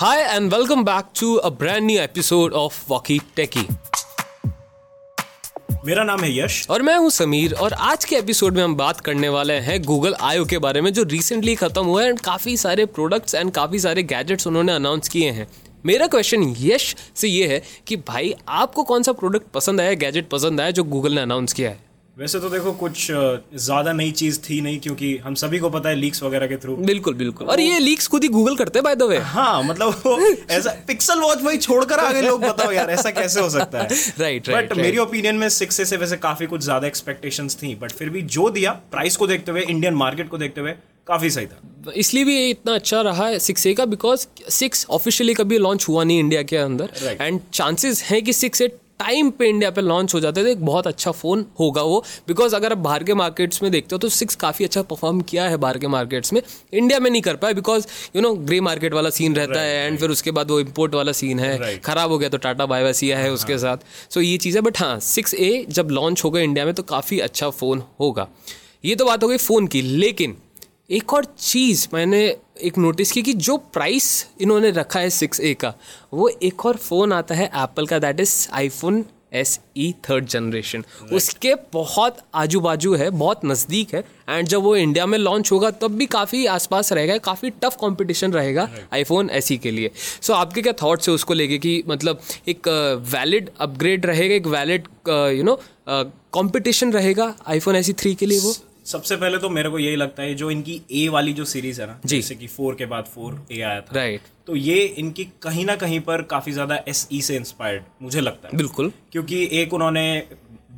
Hi, and welcome back to a brand new episode of Walkie Techie. मेरा नाम है यश। और मैं हूँ समीर और आज के एपिसोड में हम बात करने वाले हैं गूगल आयो के बारे में जो रिसेंटली खत्म हुआ है एंड काफ़ी सारे प्रोडक्ट्स एंड काफ़ी सारे गैजेट्स उन्होंने अनाउंस किए हैं। मेरा क्वेश्चन यश से ये है कि भाई आपको कौन सा प्रोडक्ट पसंद आया गैजेट पसंद आया जो गूगल ने अनाउंस किया है? वैसे तो देखो कुछ ज़्यादा नई चीज़ थी नहीं क्योंकि हम सभी को पता है लीक्स वगैरह के थ्रू। बिल्कुल बिल्कुल। और ये लीक्स खुद ही गूगल करते हैं बाय द वे हाँ मतलब वो ऐसा पिक्सल वॉच भाई छोड़कर आगे लोग बताओ यार ऐसा कैसे हो सकता है? Right, right, but. मेरी ओपिनियन में सिक्स से वैसे काफ़ी कुछ ज़्यादा एक्सपेक्टेशंस थी बट फिर भी जो दिया प्राइस को देखते हुए इंडियन मार्केट को देखते हुए काफ़ी सही था। इसलिए भी ये इतना अच्छा रहा है सिक्स ए का बिकॉज़ सिक्स ऑफिशियली कभी लॉन्च हुआ नहीं इंडिया के अंदर। एंड चांसेस है कि सिक्स ए टाइम पे इंडिया पे लॉन्च हो जाते तो एक बहुत अच्छा फ़ोन होगा वो। बिकॉज़ अगर आप बाहर के मार्केट्स में देखते हो तो सिक्स काफ़ी अच्छा परफॉर्म किया है बाहर के मार्केट्स में। इंडिया में नहीं कर पाया because you know grey market वाला सीन रहता है एंड फिर उसके बाद वो इम्पोर्ट वाला सीन है। Right. खराब हो गया तो टाटा बायोसिया है उसके साथ। सो ये चीज़ है बट हाँ सिक्स ए जब लॉन्च होगा इंडिया में तो काफ़ी अच्छा फ़ोन होगा। ये तो बात हो गई फ़ोन की लेकिन एक और चीज़ मैंने एक नोटिस की कि जो प्राइस इन्होंने रखा है सिक्स ए का वो एक और फ़ोन आता है एप्पल का that is iPhone S E third generation उसके बहुत आजू बाजू है बहुत नज़दीक है एंड जब वो इंडिया में लॉन्च होगा तब भी काफ़ी आसपास रहेगा काफ़ी टफ कंपटीशन रहेगा आईफोन एस ई के लिए. सो so, आपके क्या थॉट्स है उसको लेके कि मतलब एक वैलिड अपग्रेड रहेगा एक वैलिड यू नो कंपटीशन रहेगा आईफोन एस ई थ्री के लिए वो? सबसे पहले तो मेरे को यही लगता है जो इनकी ए वाली जो सीरीज़ है ना जैसे कि फोर के बाद फोर ए आया था राइट तो ये इनकी कहीं ना कहीं पर काफ़ी ज़्यादा एस ई से इंस्पायर्ड मुझे लगता है। बिल्कुल। क्योंकि एक उन्होंने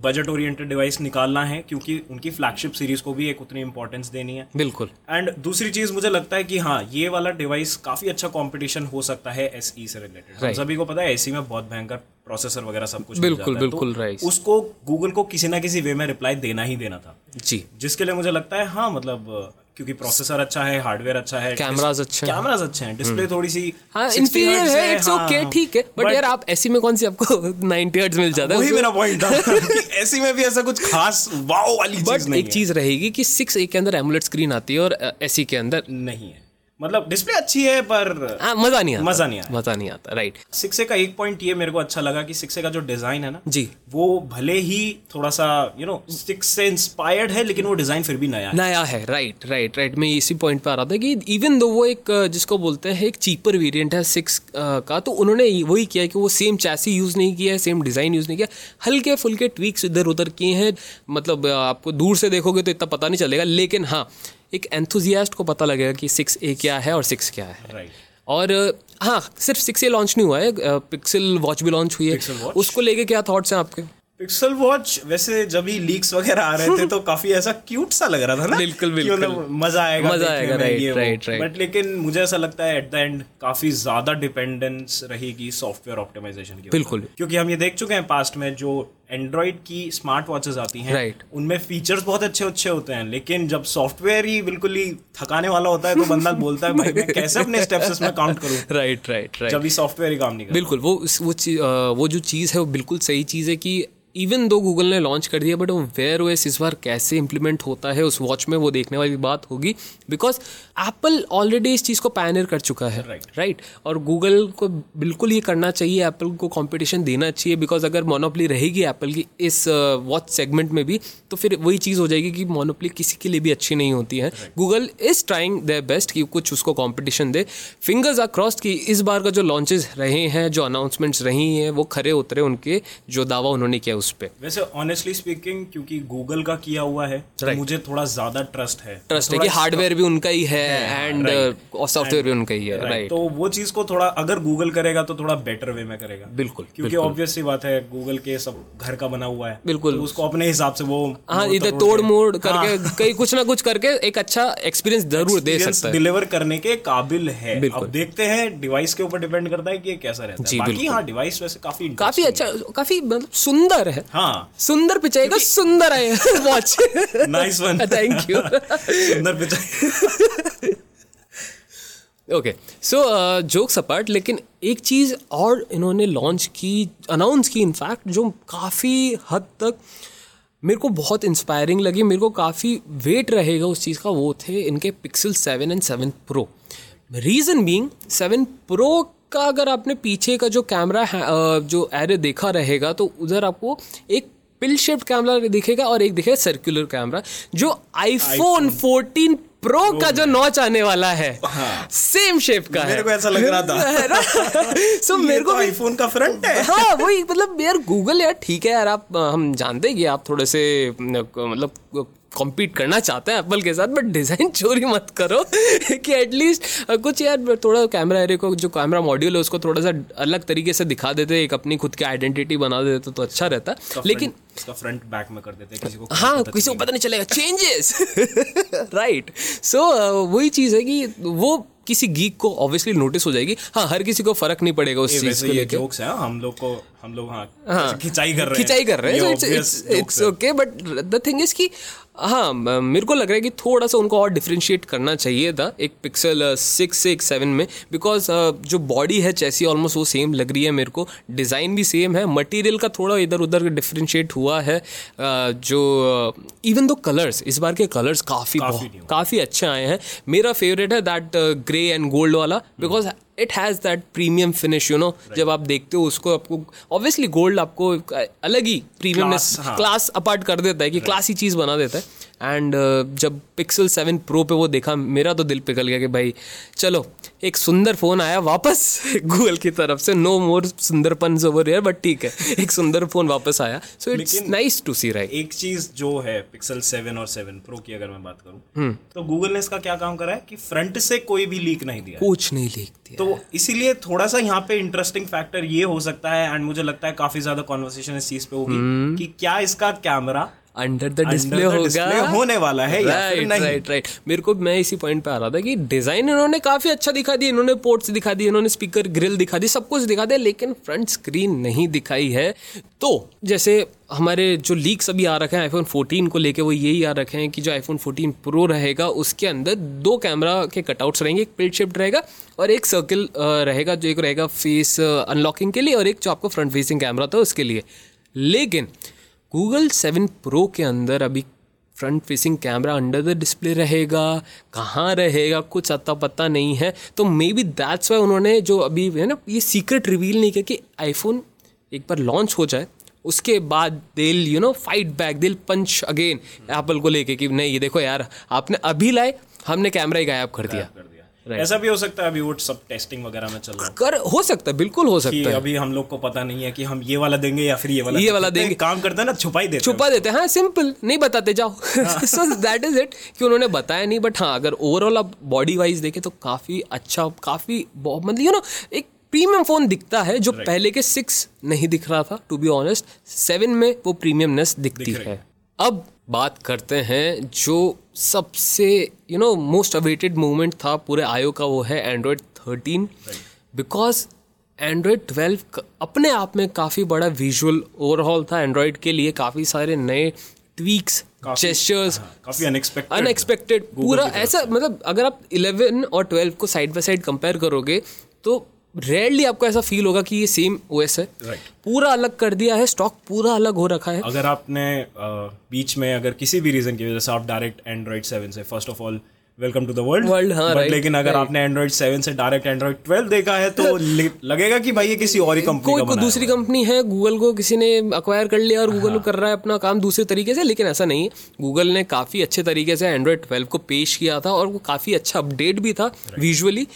बजट ओरिएंटेड डिवाइस निकालना है क्योंकि उनकी फ्लैगशिप सीरीज़ को भी एक उतनी इंपॉर्टेंस देनी है बिल्कुल एंड दूसरी चीज़ मुझे लगता है कि हाँ ये वाला डिवाइस काफ़ी अच्छा कंपटीशन हो सकता है एस से रिलेटेड हम Right. सभी को पता है एसी में बहुत भयंकर प्रोसेसर वगैरह सब कुछ बिल्कुल। बिल्कुल, तो right. उसको गूगल को किसी ना किसी वे में रिप्लाई देना ही देना था जी जिसके लिए मुझे लगता है हाँ मतलब क्योंकि प्रोसेसर अच्छा है हार्डवेयर अच्छा है कैमरास अच्छे हैं। कैमराज अच्छे हैं डिस्प्ले थोड़ी सी हाँ 60 इंफीरियर है इट्स हाँ, ओके हाँ। ठीक है बट यार आप एसी में कौन सी आपको 90 हर्ट्ज मिल जाता है वही मेरा पॉइंट था एसी ऐसी में भी ऐसा कुछ खास वाओ वाली चीज़ नहीं बट एक चीज़ रहेगी कि सिक्स ए के अंदर एमुलेट स्क्रीन आती है और एसी के अंदर नहीं है मतलब डिस्प्ले अच्छी है पर हाँ मज़ा नहीं आता। मज़ा नहीं आता। मज़ा नहीं आता राइट सिक्स का एक पॉइंट ये मेरे को अच्छा लगा कि सिक्स का जो डिज़ाइन है ना जी। वो भले ही थोड़ा सा यू नो सिक्स से इंस्पायर्ड है लेकिन वो डिज़ाइन फिर भी नया है। नया है राइट राइट राइट मैं इसी पॉइंट पे आ रहा था कि इवन दो वो एक जिसको बोलते हैं एक चीपर वेरियंट है सिक्स का तो उन्होंने वही किया कि वो सेम चैसी यूज़ नहीं किया है सेम डिज़ाइन यूज़ नहीं किया हल्के फुल्के ट्वीक्स इधर उधर किए हैं मतलब आपको दूर से देखोगे तो इतना पता नहीं चलेगा लेकिन हाँ एक एंथुजियास्ट को पता लगेगा कि सिक्स ए क्या है और सिक्स क्या है। राइट और हाँ सिर्फ़ सिक्स ए लॉन्च नहीं हुआ है पिक्सल वॉच भी लॉन्च हुई है। उसको लेके क्या थॉट्स हैं आपके? पिक्सल वॉच वैसे जब ही लीक्स वगैरह आ रहे थे तो काफ़ी ऐसा क्यूट सा लग रहा था ना बिल्कुल, बिल्कुल। मतलब मज़ा आएगा मज़ा आएगा, वो। right, right. बट लेकिन मुझे ऐसा लगता है एट द एंड काफ़ी ज़्यादा डिपेंडेंस रहेगी सॉफ्टवेयर ऑप्टिमाइजेशन की बिल्कुल। क्योंकि हम ये देख चुके हैं पास्ट में जो एंड्रॉइड की स्मार्ट वॉचेस आती हैं Right. उनमें फीचर्स बहुत अच्छे अच्छे होते हैं लेकिन जब सॉफ्टवेयर ही बिल्कुल ही थकाने वाला होता है तो बंदा बोलता है भाई मैं कैसे अपने स्टेप्स इसमें काउंट करूँ राइट राइट राइट जब ही सॉफ्टवेयर ही काम नहीं करता बिल्कुल वो वो चीज़ वो जो चीज़ है वो बिल्कुल सही चीज़ है कि इवन दो गूगल ने लॉन्च कर दिया बट वो वेयर ओएस इस बार कैसे इम्प्लीमेंट होता है उस वॉच में वो देखने वाली बात होगी बिकॉज़ एप्पल ऑलरेडी इस चीज़ को पैनियर कर चुका है राइट Right. राइट और गूगल को बिल्कुल ये करना चाहिए एप्पल को कॉम्पिटिशन देना चाहिए बिकॉज़ अगर मोनोपली रहेगी एप्पल की इस वॉच सेगमेंट में भी तो फिर वही चीज़ हो जाएगी कि मोनोपली किसी के लिए भी अच्छी नहीं होती है। Google is trying their best कि कुछ उसको कॉम्पिटिशन दे। फिंगर्स आर क्रॉस्ड कि इस बार का जो लॉन्चेस रहे हैं जो अनाउंसमेंट्स रही हैं वो खरे उतरे उनके जो दावा उन्होंने किया उस पर वैसे ऑनेस्टली स्पीकिंग क्योंकि गूगल का किया हुआ है तो Right. मुझे थोड़ा ज़्यादा ट्रस्ट है। ट्रस्ट है कि हार्डवेयर भी उनका ही है एंड सॉफ्टवेयर भी उनका ही है राइट तो वो चीज़ को थोड़ा अगर गूगल करेगा तो थोड़ा बेटर वे में करेगा। बिल्कुल क्योंकि ऑब्वियस सी बात है गूगल के सब घर का बना हुआ है। बिल्कुल। तो उसको अपने हिसाब से वो हाँ इधर तोड़ मोड़ करके कई कुछ ना कुछ करके एक अच्छा एक्सपीरियंस ज़रूर दे सकता है। डिलीवर करने के काबिल है। अब देखते हैं डिवाइस के ऊपर डिपेंड करता है कि कैसा रहता है। बाकी हाँ डिवाइस वैसे काफ़ी काफ़ी अच्छा काफ़ी मतलब सुंदर है। हाँ। सुंदर पिचाएगा सुंदर है watch nice one thank you Sundar Pichai. Okay so jokes apart लेकिन एक चीज़ और इन्होंने लॉन्च की अनाउंस की इनफैक्ट जो काफ़ी हद तक मेरे को बहुत इंस्पायरिंग लगी मेरे को काफ़ी वेट रहेगा उस चीज़ का वो थे इनके Pixel seven and seven pro reason being seven pro का अगर आपने पीछे का जो कैमरा है जो एरे देखा रहेगा तो उधर आपको एक पिल शेप्ड कैमरा दिखेगा और एक दिखेगा सर्कुलर कैमरा जो आईफोन 14 प्रो का जो नॉच आने वाला है। सेम शेप का मेरे है। को ऐसा लग रहा था। सो ये मेरे को तो आईफोन का फ्रंट है। हाँ वही मतलब यार गूगल यार ठीक है यार आप हम जानते हैं कि आप थोड़े से मतलब कॉम्पीट करना चाहते हैं एप्पल के साथ बट डिज़ाइन चोरी मत करो। कि एटलीस्ट कुछ यार थोड़ा कैमरा एरे को जो कैमरा मॉड्यूल है उसको थोड़ा सा अलग तरीके से दिखा देते एक अपनी खुद की आइडेंटिटी बना देते तो अच्छा रहता। लेकिन फ्रंट बैक में कर देते हैं, किसी को हाँ किसी को पता नहीं चलेगा। चेंजेस राइट सो वही चीज़ है कि वो किसी गीक को ऑब्वियसली नोटिस हो जाएगी। हाँ हर किसी को फ़र्क नहीं पड़ेगा उस चीज़ को जोक्स है हम लोग को हम लोग हाँ हाँ खिंचाई कर रहे हैं। खिंचाई कर रहे हैं। It's okay but the thing is कि हाँ मेरे को लग रहा है कि थोड़ा सा उनको और डिफ्रेंशिएट करना चाहिए था एक पिक्सल सिक्स से एक सेवन में बिकॉज़ जो बॉडी है चैसी ऑलमोस्ट वो सेम लग रही है मेरे को। डिज़ाइन भी सेम है मटेरियल का थोड़ा इधर उधर डिफ्रेंशिएट हुआ है जो इवन दो कलर्स इस बार के कलर्स काफ़ी काफ़ी अच्छे आए हैं। मेरा फेवरेट है दैट ग्रे एंड गोल्ड वाला because it has that premium finish you know जब आप देखते हो उसको आपको ऑब्वियसली गोल्ड आपको अलग ही प्रीमियम। क्लास अपार्ट कर देता है कि क्लास ही चीज़ बना देता है। एंड uh, जब पिक्सल सेवन प्रो पे वो देखा मेरा तो दिल पिघल गया कि भाई चलो एक सुंदर फ़ोन आया वापस गूगल की तरफ़ से। नो मोर सुंदरपन ओवर हियर बट ठीक है एक सुंदर फ़ोन वापस आया। So it's nice to see right एक चीज़ जो है पिक्सल सेवन और सेवन प्रो की अगर मैं बात हम्म। करूँ तो गूगल ने इसका क्या काम करा है कि फ्रंट से कोई भी लीक नहीं दिया कुछ नहीं लिखती तो इसीलिए थोड़ा सा यहाँ पे इंटरेस्टिंग फैक्टर ये हो सकता है एंड मुझे लगता है काफ़ी ज़्यादा कॉन्वर्सेशन इस चीज़ पे होगी हम्म। कि क्या इसका कैमरा अंडर द डिस्प्ले होगा। होने वाला है राइट। राइट राइट मेरे को मैं इसी पॉइंट पे आ रहा था कि डिज़ाइन इन्होंने काफ़ी अच्छा दिखा दिया इन्होंने पोर्ट्स दिखा दिए इन्होंने स्पीकर ग्रिल दिखा दी सब कुछ दिखा दिया लेकिन फ्रंट स्क्रीन नहीं दिखाई है। तो जैसे हमारे जो लीक्स अभी आ रखे हैं आईफोन 14 को लेके वो यही आ रखे हैं कि जो आईफोन 14 प्रो रहेगा उसके अंदर दो कैमरा के कटआउट्स रहेंगे एक पिल्ट शिफ्ट रहेगा और एक सर्किल रहेगा जो एक रहेगा फेस अनलॉकिंग के लिए और एक जो आपको फ्रंट फेसिंग कैमरा था उसके लिए। लेकिन गूगल सेवन प्रो के अंदर अभी front facing camera under the display रहेगा, कहाँ रहेगा, कुछ अता पता नहीं है। तो मे बी दैट्स वाई उन्होंने जो अभी है ना, ये सीक्रेट रिवील नहीं किया कि आईफोन एक बार लॉन्च हो जाए, उसके बाद दिल यू नो फाइट बैक दिल पंच अगेन एप्पल को लेके कि नहीं, ये देखो यार, आपने अभी लाए, हमने कैमरा ही गायब कर दिया। दिया ऐसा भी हो सकता है अभी वो सब टेस्टिंग वगैरह में चल रहा है। कर हो सकता है बिल्कुल हो सकता है। अभी हम लोग को पता नहीं है कि हम ये वाला देंगे या फिर ये वाला ये वाला देंगे। काम करते हैं ना छुपाई देते छुपा देते हैं। हाँ सिंपल नहीं बताते जाओ। हाँ। सो दैट इज़ इट कि उन्होंने बताया नहीं बट हाँ अगर ओवरऑल आप बॉडी वाइज देखें तो काफ़ी अच्छा काफ़ी मतलब यू नो एक प्रीमियम फ़ोन दिखता है जो पहले के सिक्स नहीं दिख रहा था टू बी ऑनेस्ट सेवन में वो प्रीमियमनेस दिखती है। अब बात करते हैं जो सबसे you know most awaited movement था पूरे आयो का वो है Android thirteen because Android twelve अपने आप में काफ़ी बड़ा विजुअल ओवरऑल था एंड्रॉयड के लिए। काफ़ी सारे नए ट्वीक्स हाँ, काफ़ी अनएक्सपेक्टेड अनएक्सपेक्टेड पूरा ऐसा मतलब अगर आप 11 और 12 को साइड बाय साइड कंपेयर करोगे तो रेयरली आपको ऐसा फील होगा कि ये सेम ओएस है। Right. पूरा अलग कर दिया है स्टॉक पूरा अलग हो रखा है। अगर आपने बीच में अगर किसी भी रीजन की वजह से आप डायरेक्ट एंड्रॉइड सेवन से first of all welcome to the world World, हाँ, right, लेकिन अगर right. आपने एंड्रॉइड सेवन से डायरेक्ट एंड्रॉइड ट्वेल्व देखा है तो लगेगा कि भाई ये किसी और ही कंपनी कोई का दूसरी कंपनी है। गूगल को किसी ने अक्वायर कर लिया और गूगल हाँ। कर रहा है अपना काम दूसरे तरीके से लेकिन ऐसा नहीं। है गूगल ने काफ़ी अच्छे तरीके से एंड्रॉयड 12 को पेश किया था और वो काफ़ी अच्छा अपडेट भी था विजुअली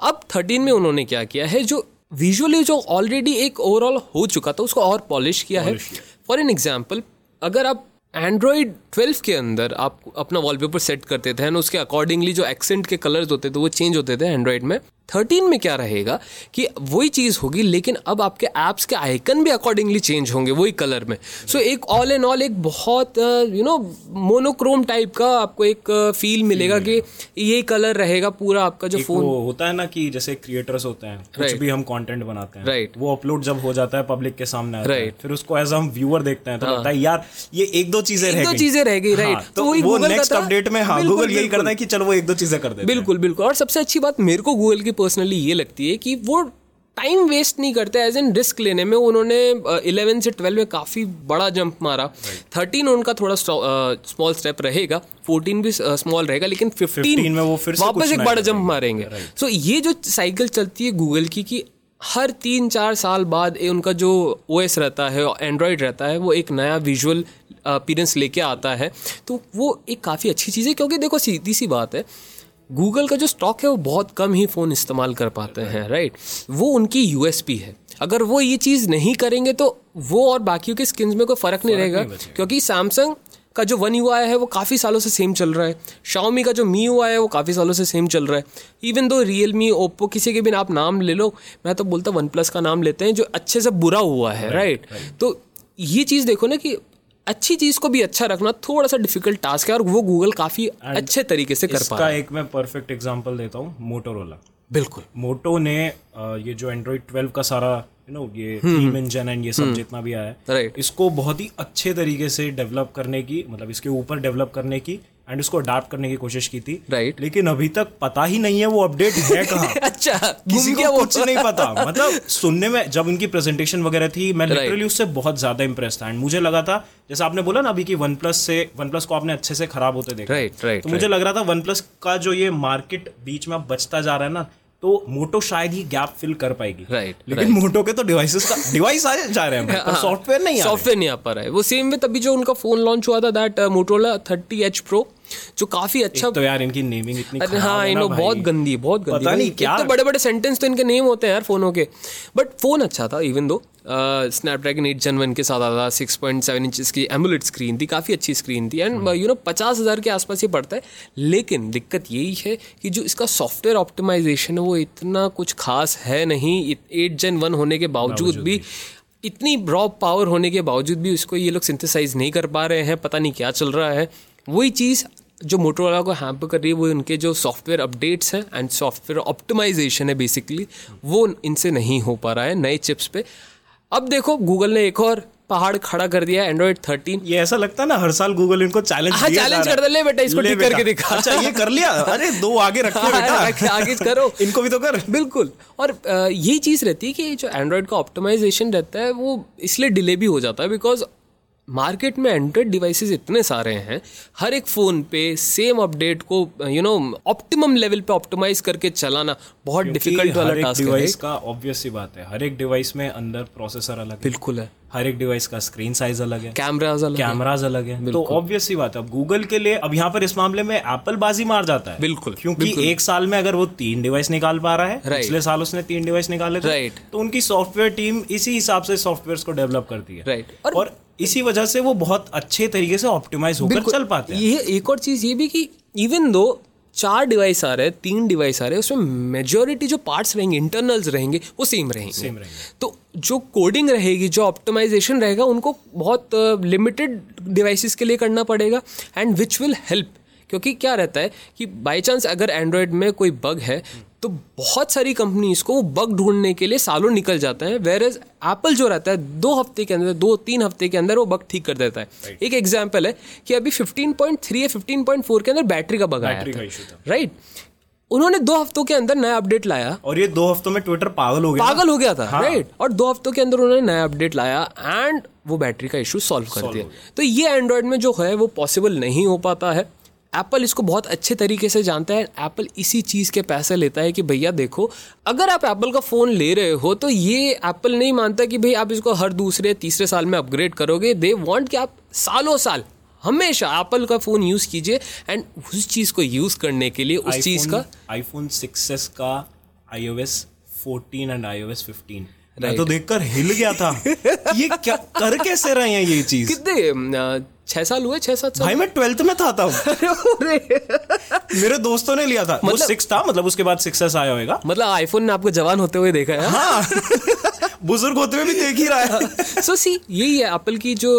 अब 13 में उन्होंने क्या किया है जो विजुअली जो ऑलरेडी एक ओवरऑल हो चुका था उसको और पॉलिश किया है। फॉर एन एग्ज़ाम्पल अगर आप एंड्रॉयड 12 के अंदर आप अपना वॉलपेपर सेट करते थे and उसके अकॉर्डिंगली जो एक्सेंट के कलर्स होते थे वो चेंज होते थे एंड्रॉयड में 13 में क्या रहेगा कि वही चीज़ होगी लेकिन अब आपके ऐप्स के आइकन भी अकॉर्डिंगली चेंज होंगे वही कलर में सो so, एक ऑल एंड ऑल एक बहुत यू नो मोनोक्रोम टाइप का आपको एक फील मिलेगा कि ये कलर रहेगा पूरा आपका जो फ़ोन होता है ना कि जैसे क्रिएटर्स होते हैं कुछ Right. भी हम कंटेंट बनाते हैं राइट Right. वो अपलोड जब हो जाता है पब्लिक के सामने राइट Right. हाँ। फिर उसको एज हम व्यूअर देखते हैं तो लगता है यार ये एक दो चीज़ें दो गई चीज़ें रह गई, हाँ, right. तो तो वही वो नेक्स्ट अपडेट में हाँ गूगल यही बिल्कुल। करता है कि चलो वो एक दो चीज़ें कर हैं बिल्कुल बिल्कुल और सबसे अच्छी बात मेरे को गूगल की पर्सनली ये लगती है कि वो टाइम वेस्ट नहीं करते एज एन रिस्क लेने में उन्होंने इलेवन से ट्वेल्व में काफ़ी बड़ा जंप मारा थर्टीन right. उनका थोड़ा स्मॉल स्टेप रहेगा फोर्टीन भी स्मॉल रहेगा लेकिन फिफ्टीन में वो फिर वापस एक बड़ा जंप मारेंगे सो right. so, ये जो साइकिल चलती है गूगल की कि हर तीन चार साल बाद ये उनका जो ओएस रहता है एंड्रॉयड रहता है वो एक नया विजुअल अपीरेंस लेके आता है। तो वो एक काफ़ी अच्छी चीज़ है क्योंकि देखो सीधी सी बात है गूगल का जो स्टॉक है वो बहुत कम ही फ़ोन इस्तेमाल कर पाते हैं राइट वो उनकी यूएसपी है। अगर वो ये चीज़ नहीं करेंगे तो वो और बाकियों के स्किन्स में कोई फ़र्क नहीं रहेगा क्योंकि सैमसंग का जो वन यू है वो काफ़ी सालों से सेम चल रहा है। शाओमी का जो मी यू है वो काफ़ी सालों से सेम चल रहा है। Even though real me Oppo किसी के भी आप नाम ले लो मैं तो बोलता वन प्लस का नाम लेते हैं जो अच्छे से बुरा हुआ है राइट तो ये चीज़ देखो ना कि अच्छी चीज़ को भी अच्छा रखना थोड़ा सा डिफ़िकल्ट टास्क है और वो गूगल काफ़ी अच्छे तरीके से कर पा रहा है। एक मैं परफेक्ट एग्जांपल देता हूँ मोटोरोला बिल्कुल। मोटो ने ये जो एंड्रॉइड 12 का सारा यू नो ये थीम इंजन एंड ये सब जितना भी आया है राइट इसको बहुत ही अच्छे तरीके से डेवलप करने की मतलब इसके ऊपर डेवलप करने की एंड इसको अडाप्ट करने की कोशिश की थी। Right right. लेकिन अभी तक पता ही नहीं है वो अपडेट है कहाँ। अच्छा किसी को कुछ नहीं पता। मतलब सुनने में जब उनकी प्रेजेंटेशन वगैरह थी मैं लिटरली right. उससे बहुत ज़्यादा इंप्रेस था। एंड मुझे लगा था जैसे आपने बोला ना अभी कि वन प्लस से वन प्लस को आपने अच्छे से खराब होते देखा। राइट राइट तो मुझे लग रहा था वन प्लस का जो ये मार्केट बीच में बचता जा रहा है ना तो मोटो शायद ही गैप फिल कर पाएगी। राइट Right, लेकिन right. मोटो के तो डिवाइसेस का डिवाइस आ जा रहे हैं पर सॉफ्टवेयर नहीं सॉफ्टवेयर नहीं आ पा रहा है। वो सेम में तभी जो उनका फ़ोन लॉन्च हुआ था that Motorola thirty H pro जो काफ़ी अच्छा तो यार इनकी नेमिंग इतनी अरे हाँ इनो बहुत गंदी है बहुत गंदी। पता नहीं क्या तो बड़े बड़े सेंटेंस तो इनके नेम होते हैं यार फोनों के। बट फ़ोन अच्छा था even though Snapdragon eight gen one के साथ आता था सिक्स पॉइंट सेवन इंच की एमुलेट स्क्रीन थी काफ़ी अच्छी स्क्रीन थी। एंड यू नो पचास हज़ार के आसपास ये पड़ता है। लेकिन दिक्कत यही है कि जो इसका सॉफ्टवेयर ऑप्टिमाइजेशन है वो इतना कुछ खास है नहीं। एट जन वन होने के बावजूद भी इतनी रॉ पावर होने के बावजूद भी उसको ये लोग सिंथेसाइज नहीं कर पा रहे हैं पता नहीं क्या चल रहा है। वही चीज़ जो मोटोरोला को हैम्पर कर रही है वो उनके जो सॉफ्टवेयर अपडेट्स हैं एंड सॉफ्टवेयर ऑप्टिमाइजेशन है बेसिकली वो इनसे नहीं हो पा रहा है नए चिप्स पे। अब देखो गूगल ने एक और पहाड़ खड़ा कर दिया एंड्रॉइड थर्टीन ये ऐसा लगता है ना हर साल गूगल इनको चैलेंज हाँ, चैलेंज कर ले बेटा, इसको ठीक करके दिखा। अच्छा ये कर लिया? अरे दो आगे रखो बेटा। आगे करो। इनको भी तो कर। बिल्कुल। और यही चीज़ रहती है कि जो एंड्रॉइड का ऑप्टिमाइजेशन रहता है वो इसलिए डिले भी हो जाता है बिकॉज़ मार्केट में एंड्रॉयड डिवाइसेस इतने सारे हैं हर एक फ़ोन पे सेम अपडेट को यू नो ऑप्टिमम लेवल पे ऑप्टिमाइज करके चलाना बहुत डिफ़िकल्ट वाला टास्क है डिवाइस का ऑब्वियस सी बात है। हर एक डिवाइस में अंदर प्रोसेसर अलग है। बिल्कुल है। हर एक डिवाइस का स्क्रीन साइज़ अलग है। कैमराज अलग कैमराज अलग है। तो ऑब्वियस सी बात है। अब गूगल के लिए अब यहाँ पर इस मामले में एप्पल बाजी मार जाता है। बिल्कुल, क्योंकि बिल्कुल। एक साल में अगर वो तीन डिवाइस निकाल पा रहा है Right. पिछले साल उसने तीन डिवाइस निकाले थे Right. तो उनकी सॉफ्टवेयर टीम इसी हिसाब से सॉफ्टवेयर को डेवलप करती है. और, और- इसी वजह से वो बहुत अच्छे तरीके से ऑप्टिमाइज होकर चल पाते हैं। ये एक और चीज़ ये भी कि इवन दो चार डिवाइस आ रहे हैं तीन डिवाइस आ रहे हैं उसमें मेजोरिटी जो पार्ट्स रहेंगे इंटरनल्स रहेंगे वो सेम रहेंगे। Same रहेंगे। तो जो कोडिंग रहेगी जो ऑप्टिमाइजेशन रहेगा उनको बहुत लिमिटेड uh, डिवाइसेस के लिए करना पड़ेगा एंड विच विल हेल्प क्योंकि क्या रहता है कि बाई चांस अगर एंड्रॉयड में कोई बग है तो बहुत सारी कंपनीज़ को वो बग ढूँढने के लिए सालों निकल जाते हैं वेर एज एप्पल जो रहता है दो हफ़्ते के अंदर दो तीन हफ़्ते के अंदर वो बग ठीक कर देता है। Right. एक एग्ज़ाम्पल है कि अभी 15.3 या 15.4 के अंदर बैटरी का बग आया। राइट उन्होंने दो हफ्तों के अंदर नया अपडेट लाया। और ये दो हफ्तों में ट्विटर पागल हो गया पागल हो गया था हाँ। राइट और दो हफ्तों के अंदर उन्होंने नया अपडेट लाया एंड वो बैटरी का इशू सॉल्व कर दिया। तो ये एंड्रॉयड में जो है वो पॉसिबल नहीं हो पाता है। एप्पल इसको बहुत अच्छे तरीके से जानता है। एप्पल इसी चीज़ के पैसे लेता है कि भैया देखो अगर आप एप्पल का फ़ोन ले रहे हो तो ये एप्पल नहीं मानता कि भाई आप इसको हर दूसरे तीसरे साल में अपग्रेड करोगे। दे वॉन्ट कि आप सालों साल हमेशा एप्पल का फ़ोन यूज़ कीजिए एंड उस चीज़ को यूज़ करने के लिए उस चीज़ का आईफोन सिक्स का iOS 14 एंड iOS 15 मैं तो देखकर हिल गया था। ये क्या कर कैसे रहे हैं ये चीज़? कितने छह साल हुए छह सात साल भाई मैं ट्वेल्थ में था तब। मेरे दोस्तों ने लिया था। मतलब, वो सिक्स था मतलब उसके बाद सिक्स आया होगा मतलब आईफोन ने आपको जवान होते हुए देखा है हाँ? बुज़ुर्ग होते हुए भी देख ही रहा है। सो सी यही है एप्पल की जो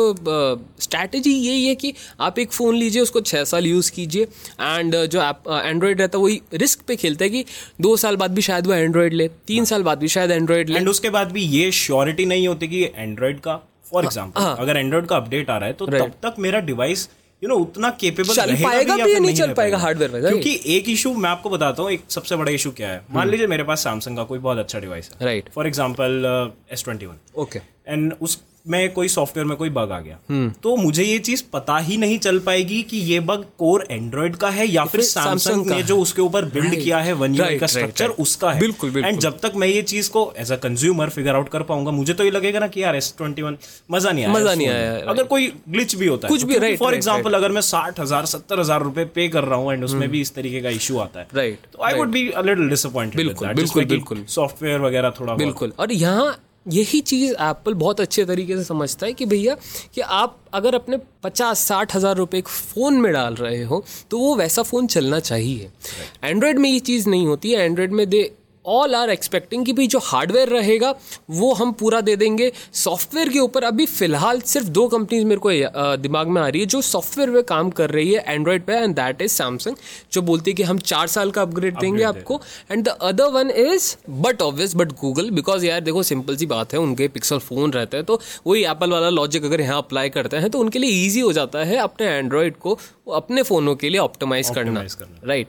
स्ट्रैटेजी uh, यही है कि आप एक फ़ोन लीजिए उसको छः साल यूज़ कीजिए एंड uh, जो एंड्रॉयड रहता है वही रिस्क पे खेलता है कि दो साल बाद भी शायद वो एंड्रॉयड ले तीन साल बाद भी शायद एंड्रॉयड ले। एंड उसके बाद भी ये श्योरिटी नहीं होती कि एंड्रॉइड का फॉर एग्ज़ाम्पल अगर एंड्रॉइड का अपडेट आ रहा है तो तब तक मेरा डिवाइस यू नो उतना केपेबल चल पाएगा भी या नहीं चल पाएगा हार्डवेयर में क्योंकि एक इशू मैं आपको बताता हूँ एक सबसे बड़ा इशू क्या है? मान लीजिए मेरे पास सैमसंग का कोई बहुत अच्छा डिवाइस है। Right for example S twenty one okay and उस में कोई सॉफ्टवेयर में कोई बग आ गया। तो मुझे ये चीज़ पता ही नहीं चल पाएगी कि ये बग कोर एंड्रॉइड का है या फिर सैमसंग ने जो उसके ऊपर बिल्ड किया है वन ईयर का स्ट्रक्चर उसका है। बिल्कुल एंड जब तक मैं ये चीज़ को as a consumer figure out कर पाऊँगा मुझे तो ये लगेगा ना कि यार एस ट्वेंटी वन मज़ा नहीं आया मज़ा नहीं आया अगर कोई ग्लिच भी होता है कुछ भी फॉर एग्ज़ाम्पल अगर मैं साठ हज़ार सत्तर हज़ार रुपए पे कर रहा हूँ एंड उसमें भी इस तरीके का इशू आता है राइट तो I would be a little disappointed बिल्कुल बिल्कुल बिल्कुल। सॉफ्टवेयर वगैरह थोड़ा बिल्कुल और यहाँ यही चीज़ एप्पल बहुत अच्छे तरीके से समझता है कि भैया कि आप अगर अपने पचास साठ हज़ार रुपये एक फ़ोन में डाल रहे हो तो वो वैसा फ़ोन चलना चाहिए। एंड्रॉयड में ये चीज़ नहीं होती है एंड्रॉयड में दे ऑल आर एक्सपेक्टिंग कि भाई जो हार्डवेयर रहेगा वो हम पूरा दे देंगे। सॉफ्टवेयर के ऊपर अभी फ़िलहाल सिर्फ़ दो कंपनीज़ मेरे को दिमाग में आ रही है जो सॉफ्टवेयर में काम कर रही है एंड्रॉयड पे एंड दैट इज़ सैमसंग जो बोलती है कि हम चार साल का अपग्रेड देंगे आपको। And the other one is but obvious but Google because यार देखो सिंपल सी बात है उनके पिक्सल फ़ोन रहते हैं तो वही एप्पल वाला लॉजिक अगर यहाँ अप्लाई करते हैं तो उनके लिए ईजी हो जाता है अपने एंड्रॉयड को अपने फ़ोनों के लिए ऑप्टोमाइज करना। राइट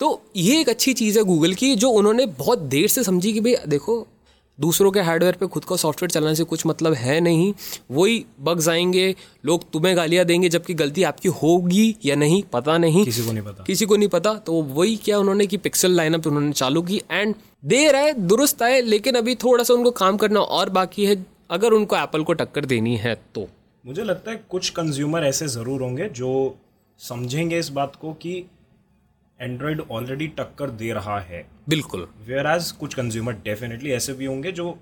तो ये एक अच्छी चीज़ है गूगल की जो उन्होंने बहुत देर से समझी कि भाई देखो दूसरों के हार्डवेयर पे खुद का सॉफ्टवेयर चलाने से कुछ मतलब है नहीं। वही बग्स आएँगे लोग तुम्हें गालियाँ देंगे जबकि गलती आपकी होगी या नहीं पता नहीं। किसी को नहीं पता। किसी को नहीं पता। तो वही क्या उन्होंने कि पिक्सल लाइनअप उन्होंने चालू की। एंड देर है दुरुस्त आए लेकिन अभी थोड़ा सा उनको काम करना और बाकी है। अगर उनको एप्पल को टक्कर देनी है तो। मुझे लगता है कुछ कंज्यूमर ऐसे ज़रूर होंगे जो समझेंगे इस बात को कि एंड्रॉयड ऑलरेडी टक्कर दे रहा है। बिल्कुल। वेयर एज कुछ कंज्यूमर डेफिनेटली ऐसे भी होंगे जो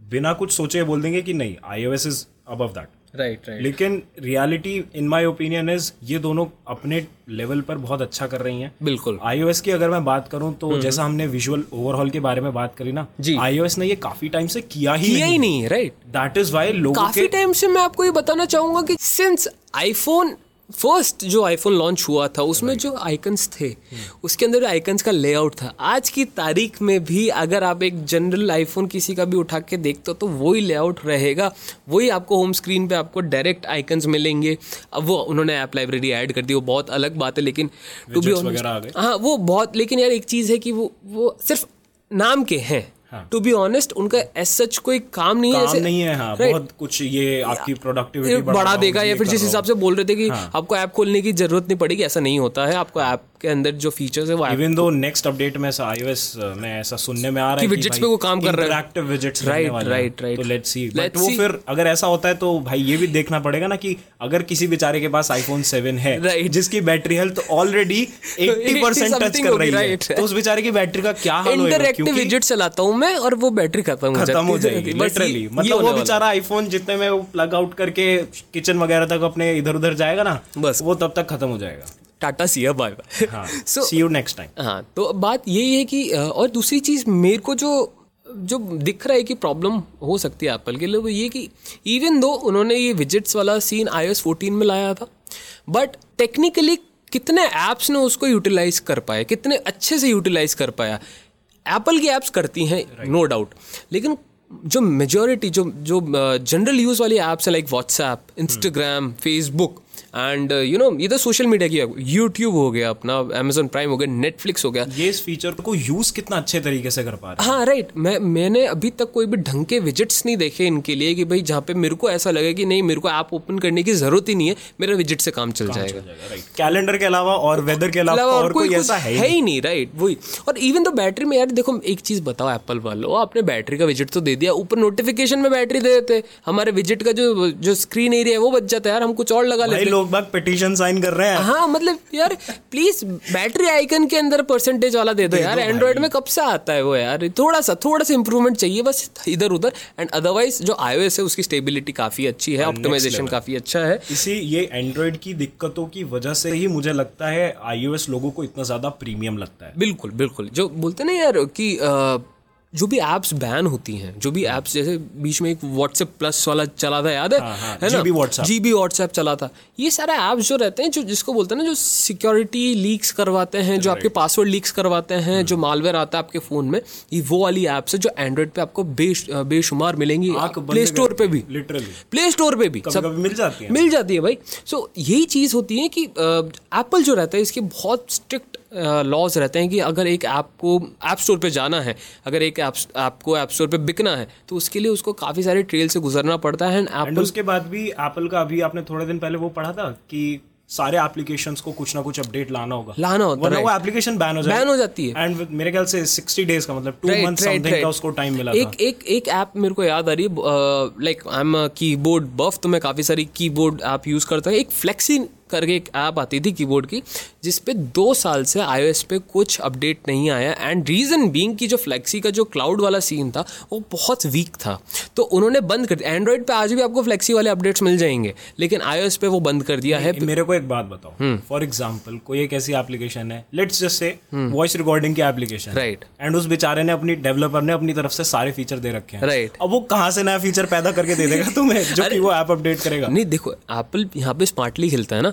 बिना कुछ सोचे बोल देंगे कि नहीं I O S is above that right right लेकिन reality in my opinion is ये दोनों अपने लेवल पर बहुत अच्छा कर रही हैं। बिल्कुल। आईओएस की अगर मैं बात करूँ तो जैसा हमने विजुअल ओवरऑल के बारे में बात करी ना जी। आईओएस ने ये काफ़ी टाइम से किया ही किया ही नहीं। राइट दैट इज़ वाई लोग काफ़ी टाइम से मैं आपको ये बताना चाहूँगा कि सिंस आईफोन फ़र्स्ट जो आईफोन लॉन्च हुआ था उसमें जो आइकन्स थे उसके अंदर जो आइकन्स का लेआउट था आज की तारीख में भी अगर आप एक जनरल आईफोन किसी का भी उठा के देखते हो तो वही लेआउट रहेगा वही आपको होम स्क्रीन पे आपको डायरेक्ट आइकन्स मिलेंगे। अब वो उन्होंने ऐप लाइब्रेरी ऐड कर दी वो बहुत अलग बात है लेकिन टू बी हाँ वो बहुत लेकिन यार एक चीज़ है कि वो वो सिर्फ़ नाम के हैं। टू बी ऑनेस्ट उनका एस सच कोई काम नहीं काम है नहीं है हाँ, right? बहुत कुछ ये आपकी प्रोडक्टिविटी बढ़ा देगा या फिर जिस हिसाब से बोल रहे थे कि हाँ. आपको ऐप खोलने की ज़रूरत नहीं पड़ेगी ऐसा नहीं होता है। आपको ऐप के अंदर जो फीचर्स है वो इवन दो नेक्स्ट अपडेट में ऐसा आईओएस में ऐसा सुनने में आ रहा है कि विजेट्स पे वो काम कर रहा है। Interactive widgets right right right तो लेट्स सी बट वो फिर अगर ऐसा होता है तो भाई ये भी देखना पड़ेगा ना कि अगर किसी बेचारे के पास आईफोन 7 है राइट जिसकी बैटरी हेल्थ ऑलरेडी 80% टच कर रही है तो उस बेचारे की बैटरी का क्या हाल होगा इंटरैक्टिव विजेट चलाता हूँ मैं और वो बैटरी खत्म हो खत्म हो जाएगी लिटरली मतलब वो बेचारा आईफोन जितने में प्लग आउट करके किचन वगैरह तक अपने इधर उधर जाएगा ना बस। वो तब तक खत्म हो जाएगा। Tata see bye bye see you next time हाँ तो बात यही है कि और दूसरी चीज़ मेरे को जो जो दिख रहा है कि प्रॉब्लम हो सकती है एप्पल के लिए वो ये कि इवन दो उन्होंने ये विजिट्स वाला सीन आई एस फोर्टीन में लाया था बट टेक्निकली कितने ऐप्स ने उसको यूटिलाइज कर पाए कितने अच्छे से यूटिलाइज कर पाया। एप्पल की ऐप्स करती हैं नो डाउट लेकिन जो मेजोरिटी जो जो जनरल यूज़ वाली ऐप्स हैं like WhatsApp Instagram Facebook and you know ये तो सोशल मीडिया की यूट्यूब हो गया अपना अमेजोन प्राइम हो गया नेटफ्लिक्स हो गया। ये इस फीचर को यूज़ कितना अच्छे तरीके से कर पा रहे हाँ? Right right. मैं मैंने अभी तक कोई भी ढंग के विजिट्स नहीं देखे इनके लिए कि भाई जहाँ पे मेरे को ऐसा लगे कि नहीं मेरे को ऐप ओपन करने की ज़रूरत ही नहीं है मेरा विज़िट से काम चल जाएगा। कैलेंडर के अलावा और वेदर के अलावा और कोई ऐसा है ही नहीं। राइट वही। और इवन तो बैटरी में यार देखो एक चीज़ बताओ एप्पल वालों आपने बैटरी का विज़िट तो दे दिया ऊपर नोटिफिकेशन में बैटरी दे देते हमारे विज़िट का जो जो स्क्रीन एरिया है वो बच जाता है यार हम कुछ और लगा लेते। लोग बाग पिटीशन साइन कर रहे हैं। हाँ मतलब यार प्लीज़ बैटरी आइकन के अंदर परसेंटेज वाला दे दो यार। एंड्रॉइड में कब से आता है वो यार? थोड़ा सा थोड़ा सा इंप्रूवमेंट चाहिए बस इधर उधर एंड अदरवाइज़ जो आईओएस है उसकी स्टेबिलिटी काफ़ी अच्छी है ऑप्टिमाइजेशन काफ़ी अच्छा है। इसी ये एंड्रॉइड की दिक्कतों की वजह से ही मुझे लगता है आईओएस लोगों को इतना ज़्यादा प्रीमियम लगता है। बिल्कुल बिल्कुल। जो बोलते ना यार कि जो भी एप्स बैन होती हैं जो भी एप्स जैसे बीच में एक व्हाट्सएप प्लस वाला चला था याद है? हाँ, हाँ, है ना? WhatsApp। जीबी व्हाट्सएप चला था। ये सारे एप्स जो रहते हैं जो जिसको बोलते हैं ना जो सिक्योरिटी लीक्स करवाते हैं जो आपके पासवर्ड लीक्स करवाते हैं जो मालवेयर आता है आपके फ़ोन में ये वो वाली एप्स है जो एंड्रॉइड पे आपको बेश बेशुमार मिलेंगी। प्ले स्टोर पे भी। लिटरली प्ले स्टोर पे भी। कभी मिल जाती है। मिल जाती है भाई। सो यही चीज़ होती है कि एप्पल जो रहता है इसके बहुत स्ट्रिक्ट लॉज रहते हैं कि अगर एक ऐप को ऐप स्टोर पे जाना है अगर एक ऐप ऐप को ऐप स्टोर पे बिकना है तो उसके लिए उसको काफ़ी सारे ट्रेल से गुजरना पड़ता है। एंड एप्पल उसके बाद भी एप्पल का अभी आपने थोड़े दिन पहले वो पढ़ा था कि सारे एप्लीकेशंस को कुछ ना कुछ अपडेट लाना होगा। लाना होता वरना है वो एप्लीकेशन बैन हो जाए बैन हो जाती है। एंड मेरे ख्याल से 60 डेज़ का मतलब टू Right, मंथ समथिंग का उसको टाइम मिला एक था। एक एक एक ऐप मेरे को याद आ रही है like I am keyboard buff तो मैं काफ़ी सारी कीबोर्ड ऐप यूज़ करता हूँ। एक फ्लेक्सी करके एक ऐप आती थी कीबोर्ड की जिस पे दो साल से iOS पे कुछ अपडेट नहीं आया एंड रीज़न बीइंग कि जो फ्लेक्सी का जो क्लाउड वाला सीन था वो बहुत वीक था। तो उन्होंने बंद कर दिया। एंड्रॉइड पे आज भी आपको फ्लेक्सी वाले अपडेट्स मिल जाएँगे लेकिन iOS पे वो बंद कर दिया है। मेरे को एक बात बताओ। हम्म। फॉर एग्ज़ाम्पल कोई एक ऐसी एप्लीकेशन है let's just say voice recording की एप्लीकेशन राइट एंड उस बेचारे ने अपनी डेवलपर ने अपनी तरफ़ से सारे फीचर दे रखे हैं। Right. अब वो कहाँ से नया फीचर पैदा करके दे देगा तुम्हें जो कि वो ऐप अपडेट करेगा? नहीं देखो एप्पल यहाँ पे स्मार्टली खेलता है ना।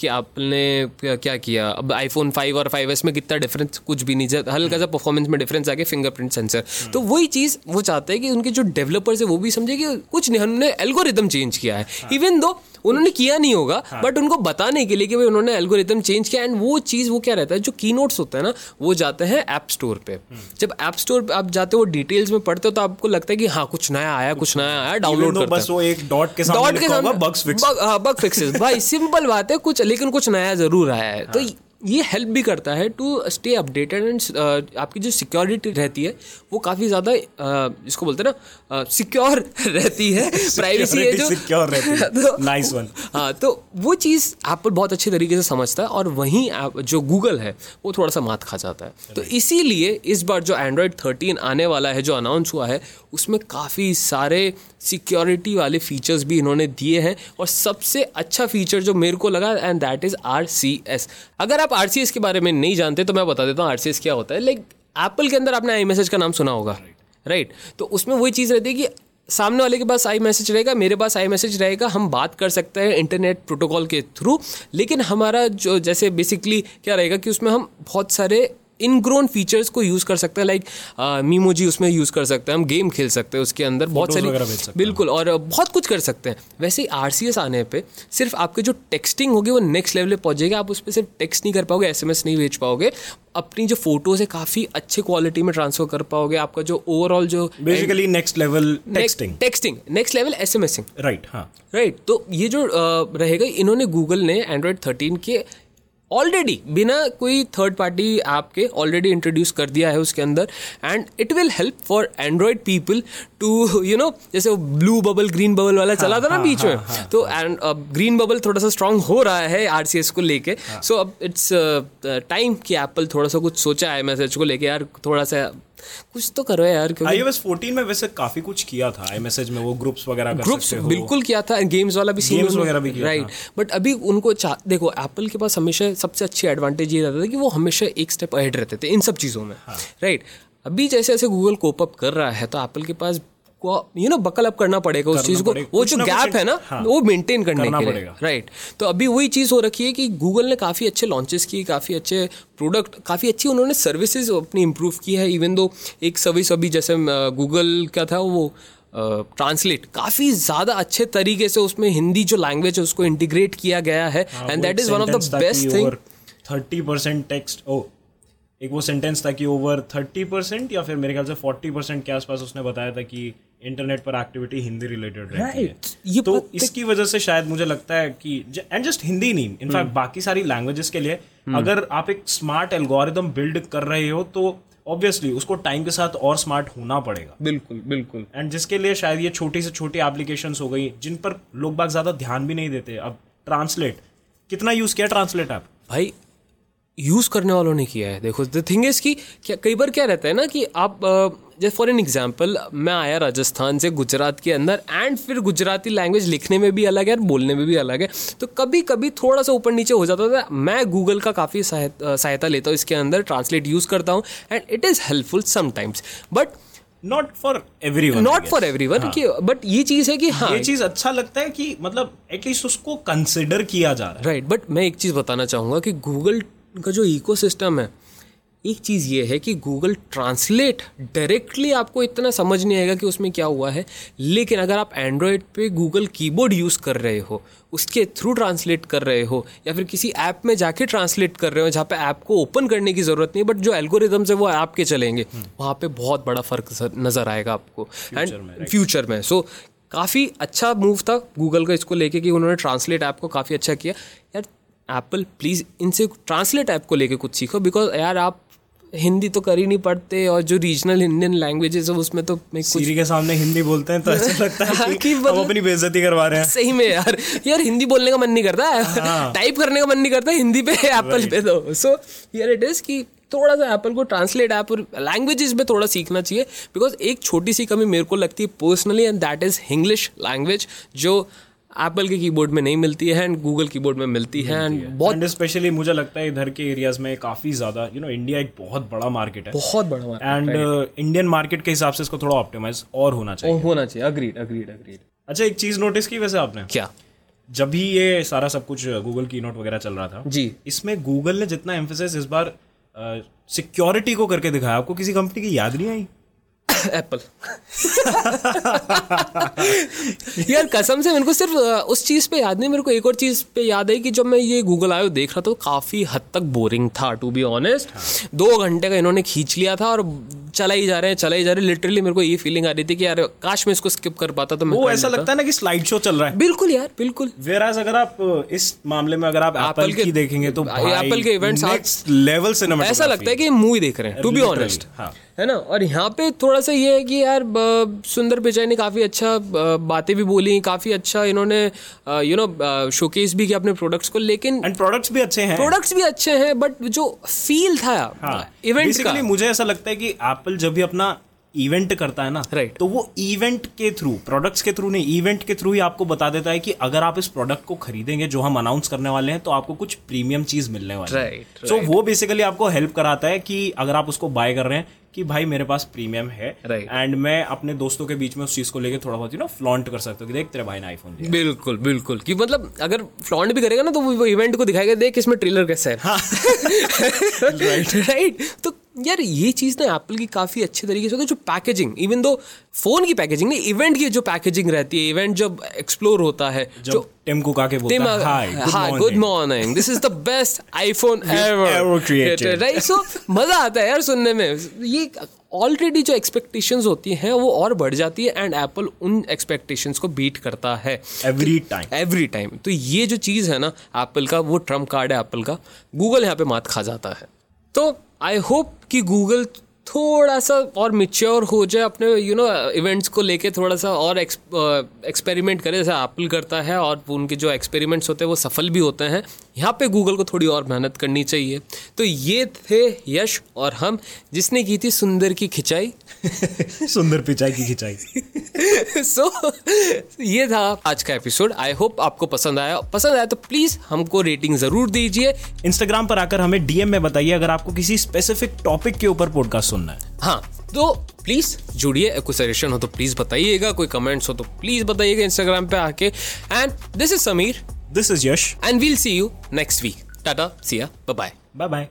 कि आपने क्या क्या अब आईफोन 5 और 5s में कितना डिफरेंस कुछ भी नहीं। हल्का सा परफॉर्मेंस में डिफरेंस आ गया फिंगरप्रिंट सेंसर तो वही चीज़ वो चाहते हैं कि उनके जो डेवलपर्स है वो भी समझे कि कुछ नहीं उन्होंने एल्गोरिदम चेंज किया है। इवन दो उन्होंने किया नहीं होगा बट उनको बताने के लिए कि भाई उन्होंने एल्गोरिदम चेंज किया एंड वो चीज़ वो क्या रहता है? जो की नोट्स होता है ना वो जाते हैं ऐप स्टोर पे। जब ऐप स्टोर पे आप जाते हो डिटेल्स में पढ़ते हो तो आपको लगता है कि हाँ कुछ नया आया कुछ नया आया डाउनलोड करते बस वो एक डॉट के सामने डॉट के सामने। बग हाँ भाई सिंपल बात है कुछ लेकिन कुछ नया ज़रूर आया है हाँ। तो ये हेल्प भी करता है टू स्टे अपडेटेड एंड आपकी जो सिक्योरिटी रहती है वो काफ़ी ज़्यादा जिसको बोलते हैं ना सिक्योर रहती है प्राइवेसी है जो सिक्योर रहती है. तो- नाइस वन हाँ तो वो चीज़ एप्पल बहुत अच्छे तरीके से समझता है और वहीं जो गूगल है वो थोड़ा सा मात खा जाता है। तो इसीलिए इस बार जो एंड्रॉयड 13 आने वाला है जो अनाउंस हुआ है उसमें काफ़ी सारे सिक्योरिटी वाले फीचर्स भी इन्होंने दिए हैं और सबसे अच्छा फीचर जो मेरे को लगा एंड दैट इज़ आरसीएस अगर आप आरसीएस के बारे में नहीं जानते तो मैं बता देता हूँ आरसीएस क्या होता है लाइक एप्पल के अंदर आपने आई मैसेज का नाम सुना होगा राइट right. तो उसमें वही चीज़ रहती है कि सामने वाले के पास आई मैसेज रहेगा, मेरे पास आई मैसेज रहेगा, हम बात कर सकते हैं इंटरनेट प्रोटोकॉल के थ्रू लेकिन हमारा जो जैसे बेसिकली क्या रहेगा कि उसमें हम बहुत सारे इनग्रोन फीचर्स को यूज़ कर सकते हैं लाइक मीमोजी उसमें यूज़ कर सकते हैं हम गेम खेल सकते हैं उसके अंदर बहुत सारी। बिल्कुल और बहुत कुछ कर सकते हैं। वैसे ही आरसीएस आने पर सिर्फ़ आपके जो टेक्सटिंग होगी वो नेक्स्ट लेवल पे पहुँच जाएगी आप उस पर सिर्फ़ टेक्स्ट नहीं कर पाओगे एसएमएस नहीं भेज पाओगे अपनी जो फ़ोटोज़ है काफ़ी अच्छे क्वालिटी में ट्रांसफ़र कर पाओगे आपका जो ओवरऑल जो basically next level texting texting next level SMSing right हाँ। राइट तो ये जो रहेगा इन्होंने गूगल ने एंड्रॉयड थर्टीन के ऑलरेडी बिना कोई थर्ड पार्टी ऐप के ऑलरेडी इंट्रोड्यूस कर दिया है उसके अंदर and it will help for Android people to you know जैसे वो ब्लू बबल ग्रीन बबल वाला चला था ना हाँ, बीच हाँ, में हाँ, तो एंड ग्रीन बबल थोड़ा सा स्ट्रांग हो रहा है RCS को लेके सो अब इट्स टाइम कि एप्पल थोड़ा सा कुछ सोचा है मैसेज को लेके यार थोड़ा सा कुछ तो करो यार क्योंकि iOS 14 में वैसे काफ़ी कुछ किया था iMessage में वो ग्रुप्स वगैरह कर ग्रुप्स सकते हो। बिल्कुल किया था गेम्स वाला भी सीन वगैरह भी किया राइट बट अभी उनको देखो एप्पल के पास हमेशा सबसे अच्छी एडवांटेज ये रहता था कि वो हमेशा एक स्टेप अहेड रहते थे इन सब चीज़ों में। राइट अभी जैसे जैसे गूगल कोप अप कर रहा है तो एप्पल के पास को यू नो बकल अप करना पड़ेगा उस चीज़ को। वो जो गैप है ना हाँ। वो मेंटेन करने करना के लिए। राइट तो अभी वही चीज़ हो रखी है कि गूगल ने काफ़ी अच्छे लॉन्चेस किए काफ़ी अच्छे प्रोडक्ट काफ़ी अच्छी उन्होंने सर्विसेज़ अपनी इम्प्रूव की है इवन दो एक सर्विस अभी जैसे गूगल का था वो ट्रांसलेट uh, काफ़ी ज़्यादा अच्छे तरीके से उसमें हिंदी जो लैंग्वेज है उसको इंटीग्रेट किया गया है। And that is one of the best thing thirty percent text ओ एक वो सेंटेंस था कि ओवर थर्टी परसेंट या फिर मेरे ख्याल से फोर्टी परसेंट के आसपास उसने बताया था कि इंटरनेट पर एक्टिविटी हिंदी रिलेटेड रहती Right. है ये तो इसकी वजह से शायद मुझे लगता है कि एंड जस्ट हिंदी नहीं इनफैक्ट बाकी सारी लैंग्वेजेस के लिए अगर आप एक स्मार्ट एल्गोरिदम बिल्ड कर रहे हो तो ऑब्वियसली उसको टाइम के साथ और स्मार्ट होना पड़ेगा। बिल्कुल बिल्कुल। एंड जिसके लिए शायद ये छोटी से छोटी एप्लीकेशन हो गई जिन पर लोग बाग ज़्यादा ध्यान भी नहीं देते। अब ट्रांसलेट कितना यूज़ किया ट्रांसलेट ऐप भाई यूज़ करने वालों ने किया है। देखो द थिंग इज़ कि कई बार क्या रहता है ना कि आप अ, जैसे फॉर एन एग्ज़ाम्पल मैं आया राजस्थान से गुजरात के अंदर एंड फिर गुजराती लैंग्वेज लिखने में भी अलग है और बोलने में भी अलग है। तो कभी कभी थोड़ा सा ऊपर नीचे हो जाता था मैं गूगल का काफ़ी सहायता लेता हूँ इसके अंदर ट्रांसलेट यूज़ करता हूँ and it is helpful sometimes but not for everyone not for everyone but ये चीज़ है कि हाँ। ये चीज़ अच्छा लगता है कि मतलब एटलीस्ट उसको कंसिडर किया जा रहा है। राइट बट मैं एक चीज़ बताना चाहूँगा कि गूगल का जो इकोसिस्टम है एक चीज़ ये है कि गूगल ट्रांसलेट डायरेक्टली आपको इतना समझ नहीं आएगा कि उसमें क्या हुआ है। लेकिन अगर आप एंड्रॉयड पे गूगल कीबोर्ड यूज़ कर रहे हो उसके थ्रू ट्रांसलेट कर रहे हो या फिर किसी ऐप में जाके ट्रांसलेट कर रहे हो जहाँ पे ऐप को ओपन करने की ज़रूरत नहीं बट जो एल्गोरिदम्स है वो ऐप के चलेंगे वहाँ पे बहुत बड़ा फ़र्क नज़र आएगा आपको। एंड फ्यूचर में सो काफ़ी अच्छा मूव था गूगल का इसको लेके कि उन्होंने ट्रांसलेट ऐप को काफ़ी अच्छा किया। यार एप्पल प्लीज़ इनसे ट्रांसलेट ऐप को लेके कुछ सीखो बिकॉज़ यार आप हिंदी तो कर ही नहीं पढ़ते और जो रीजनल इंडियन लैंग्वेजेस है उसमें तो मैं कुछ सीरी के सामने हिंदी बोलते हैं तो ऐसा लगता है कि, हम मतलब अपनी बेइज्जती करवा रहे हैं। सही में यार। यार हिंदी बोलने का मन नहीं करता। है। टाइप हाँ। करने का मन नहीं करता हिंदी पे एप्पल पे तो। सो यार इट इज़ कि थोड़ा सा एप्पल को ट्रांसलेट ऐप और लैंग्वेजेस में थोड़ा सीखना चाहिए बिकॉज़ एक छोटी सी कमी मेरे को लगती है personally and that is English language जो एप्पल के कीबोर्ड में नहीं मिलती है एंड गूगल कीबोर्ड में मिलती है एंड बहुत स्पेशली मुझे लगता है इधर के एरियाज़ में काफ़ी ज़्यादा यू नो इंडिया एक बहुत बड़ा मार्केट है। बहुत बड़ा मार्केट एंड इंडियन मार्केट के हिसाब से इसको थोड़ा ऑप्टिमाइज और होना चाहिए। होना चाहिए। अग्रीड अग्रीड अग्रीड अच्छा एक चीज़ नोटिस की वैसे आपने? क्या? जब भी ये सारा सब कुछ गूगल की नोट वगैरह चल रहा था जी। इसमें गूगल ने जितना एम्फोसिस इस बार सिक्योरिटी को करके दिखाया। आपको किसी कंपनी की याद नहीं आई? एप्पल यार कसम से मेरे को सिर्फ़ उस चीज़ पे याद नहीं मेरे को एक और चीज़ पे याद है कि जब मैं ये गूगल आयो देख रहा था तो काफ़ी हद तक बोरिंग था टू बी ऑनेस्ट दो घंटे का इन्होंने खींच लिया था और चला ही जा रहे हैं चला ही जा रहे हैं। लिटरली मेरे को ये फीलिंग आ रही थी कि यार काश मैं इसको स्किप कर पाता तो मैं वो ऐसा लगता है ना कि स्लाइड शो चल रहा है। बिल्कुल यार बिल्कुल। वेर अगर आप इस मामले में अगर आप एप्पल के देखेंगे तो एप्पल के इवेंट्स लेवल से ऐसा लगता है कि मूवी देख रहे हैं टू बी ऑनेस्ट है ना? और यहाँ पे थोड़ा सा ये है कि यार सुंदर पिचाई ने काफ़ी अच्छा बातें भी बोली काफ़ी अच्छा इन्होंने यू नो शोकेस भी किया अपने प्रोडक्ट्स को लेकिन एंड प्रोडक्ट्स भी अच्छे हैं। प्रोडक्ट्स भी अच्छे हैं बट जो फील था हाँ, इवेंट का। मुझे ऐसा लगता है कि एप्पल जब भी अपना इवेंट करता है ना राइट तो वो इवेंट के थ्रू प्रोडक्ट्स के थ्रू नहीं इवेंट के थ्रू ही आपको बता देता है कि अगर आप इस प्रोडक्ट को खरीदेंगे जो हम अनाउंस करने वाले हैं तो आपको कुछ प्रीमियम चीज़ मिलने वाली है। राइट सो वो बेसिकली आपको हेल्प कराता है कि अगर आप उसको बाय कर रहे हैं कि भाई मेरे पास प्रीमियम है एंड मैं अपने दोस्तों के बीच में उस चीज़ को लेकर थोड़ा बहुत यू नो फ्लॉन्ट कर सकता हूँ कि देख तेरे भाई ने आईफोन बिल्कुल बिल्कुल। कि मतलब अगर फ्लॉन्ट भी करेगा ना तो वो इवेंट को दिखाएगा देख इसमें ट्रेलर कैसा है। राइट हाँ। राइट तो यार ये चीज़ ना एप्पल की काफ़ी अच्छे तरीके से होती है जो पैकेजिंग इवन दो फ़ोन की पैकेजिंग नहीं इवेंट की जो पैकेजिंग रहती है इवेंट जब एक्सप्लोर होता है जो टिम कुक आके बोलता है hi hi good morning this is the best iPhone ever created right so मज़ा आता है यार सुनने में। ये ऑलरेडी जो एक्सपेक्टेशंस होती हैं वो और बढ़ जाती है एंड एप्पल उन एक्सपेक्टेशंस को बीट करता है। एवरी टाइम एवरी टाइम तो ये जो चीज़ है ना एप्पल का वो ट्रंप कार्ड है एप्पल का। गूगल यहाँ पे मात खा जाता है। तो आई होप कि गूगल थोड़ा सा और मिच्योर हो जाए अपने यू नो इवेंट्स को लेके थोड़ा सा और एक्सपेरिमेंट करे जैसे एप्पल करता है और उनके जो एक्सपेरिमेंट्स होते हैं वो सफल भी होते हैं। यहाँ पे गूगल को थोड़ी और मेहनत करनी चाहिए। तो ये थे यश और हम जिसने की थी सुंदर की खिंचाई। सुंदर पिचाई की खिंचाई। सो so, ये था आज का एपिसोड आई होप आपको पसंद आया। पसंद आया तो प्लीज़ हमको रेटिंग ज़रूर दीजिए। इंस्टाग्राम पर आकर हमें डीएम में बताइए अगर आपको किसी स्पेसिफिक टॉपिक के ऊपर पॉडकास्ट सुनना है। हाँ तो प्लीज़ जुड़िए कोई सजेशन हो तो प्लीज़ बताइएगा कोई कमेंट्स हो तो प्लीज़ बताइएगा इंस्टाग्राम पे आके। And this is Sameer this is Yash and we'll see you next week tata see ya bye bye bye